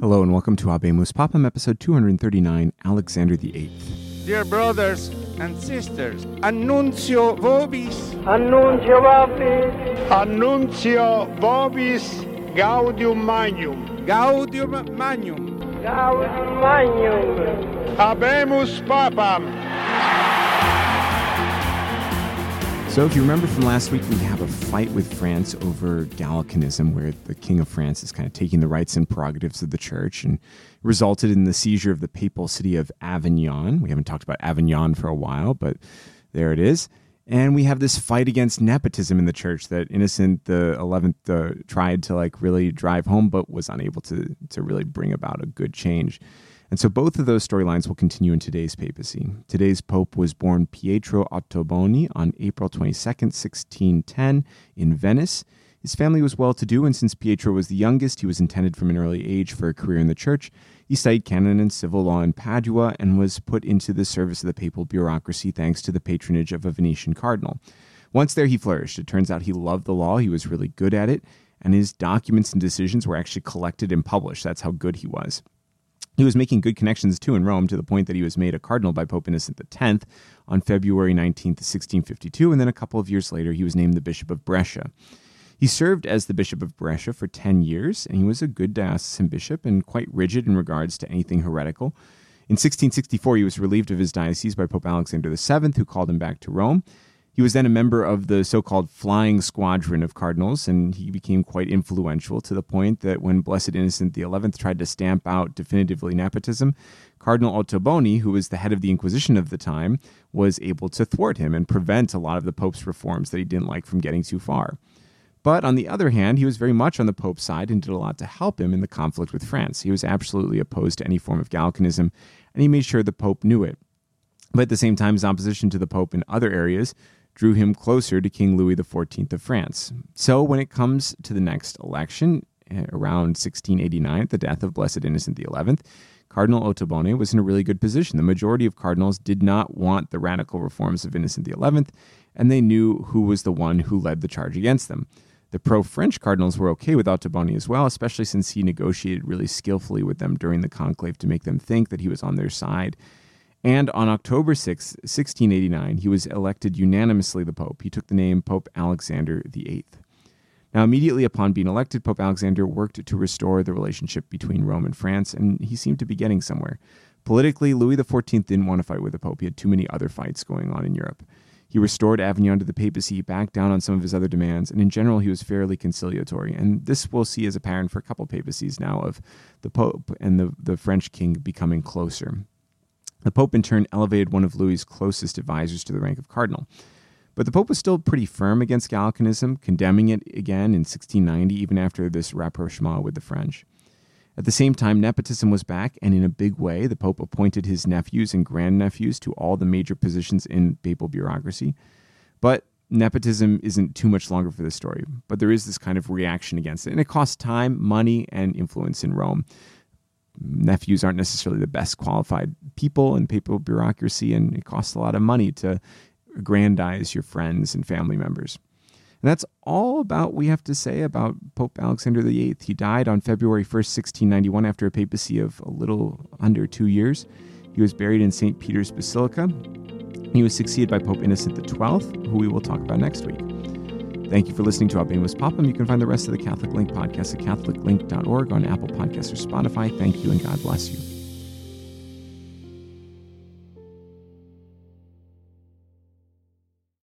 Hello and welcome to Habemus Papam, episode 239, Alexander VIII. Dear brothers and sisters, annuntio vobis, Annuntio vobis, Annuntio vobis gaudium magnum. gaudium magnum. gaudium magnum. Habemus papam. So, if you remember from last week, we have a fight with France over Gallicanism, where the King of France is kind of taking the rights and prerogatives of the church and resulted in the seizure of the papal city of Avignon. We haven't talked about Avignon for a while, but there it is. And we have this fight against nepotism in the church that Innocent the Eleventh uh, tried to like really drive home, but was unable to to really bring about a good change. And so both of those storylines will continue in today's papacy. Today's pope was born Pietro Ottoboni on April 22nd, 1610, in Venice. His family was well to do, and since Pietro was the youngest, he was intended from an early age for a career in the church. He studied canon and civil law in Padua and was put into the service of the papal bureaucracy thanks to the patronage of a Venetian cardinal. Once there, he flourished. It turns out he loved the law, he was really good at it, and his documents and decisions were actually collected and published. That's how good he was. He was making good connections too in Rome to the point that he was made a cardinal by Pope Innocent X on February 19, 1652, and then a couple of years later he was named the Bishop of Brescia. He served as the Bishop of Brescia for 10 years, and he was a good diocesan bishop and quite rigid in regards to anything heretical. In 1664, he was relieved of his diocese by Pope Alexander VII, who called him back to Rome. He was then a member of the so called Flying Squadron of cardinals, and he became quite influential to the point that when Blessed Innocent XI tried to stamp out definitively nepotism, Cardinal Ottoboni, who was the head of the Inquisition of the time, was able to thwart him and prevent a lot of the Pope's reforms that he didn't like from getting too far. But on the other hand, he was very much on the Pope's side and did a lot to help him in the conflict with France. He was absolutely opposed to any form of Gallicanism, and he made sure the Pope knew it. But at the same time, his opposition to the Pope in other areas drew him closer to King Louis XIV of France. So when it comes to the next election, eh, around 1689, the death of Blessed Innocent XI, Cardinal Ottoboni was in a really good position. The majority of cardinals did not want the radical reforms of Innocent XI, and they knew who was the one who led the charge against them. The pro French cardinals were okay with Ottoboni as well, especially since he negotiated really skillfully with them during the conclave to make them think that he was on their side. And on October 6, 1689, he was elected unanimously the Pope. He took the name Pope Alexander VIII. Now, immediately upon being elected, Pope Alexander worked to restore the relationship between Rome and France, and he seemed to be getting somewhere. Politically, Louis XIV didn't want to fight with the Pope. He had too many other fights going on in Europe. He restored Avignon to the papacy, backed down on some of his other demands, and in general, he was fairly conciliatory. And this we'll see as a pattern for a couple papacies now of the Pope and the, the French king becoming closer. The Pope, in turn, elevated one of Louis's closest advisors to the rank of cardinal. But the Pope was still pretty firm against Gallicanism, condemning it again in 1690, even after this rapprochement with the French. At the same time, nepotism was back, and in a big way, the Pope appointed his nephews and grandnephews to all the major positions in papal bureaucracy. But nepotism isn't too much longer for the story, but there is this kind of reaction against it, and it costs time, money, and influence in Rome nephews aren't necessarily the best qualified people in papal bureaucracy, and it costs a lot of money to aggrandize your friends and family members. And that's all about we have to say about Pope Alexander VIII. He died on February 1st, 1691, after a papacy of a little under two years. He was buried in St. Peter's Basilica. He was succeeded by Pope Innocent XII, who we will talk about next week. Thank you for listening to our Habemus Papam. You can find the rest of the Catholic Link podcast at catholiclink.org on Apple Podcasts or Spotify. Thank you and God bless you.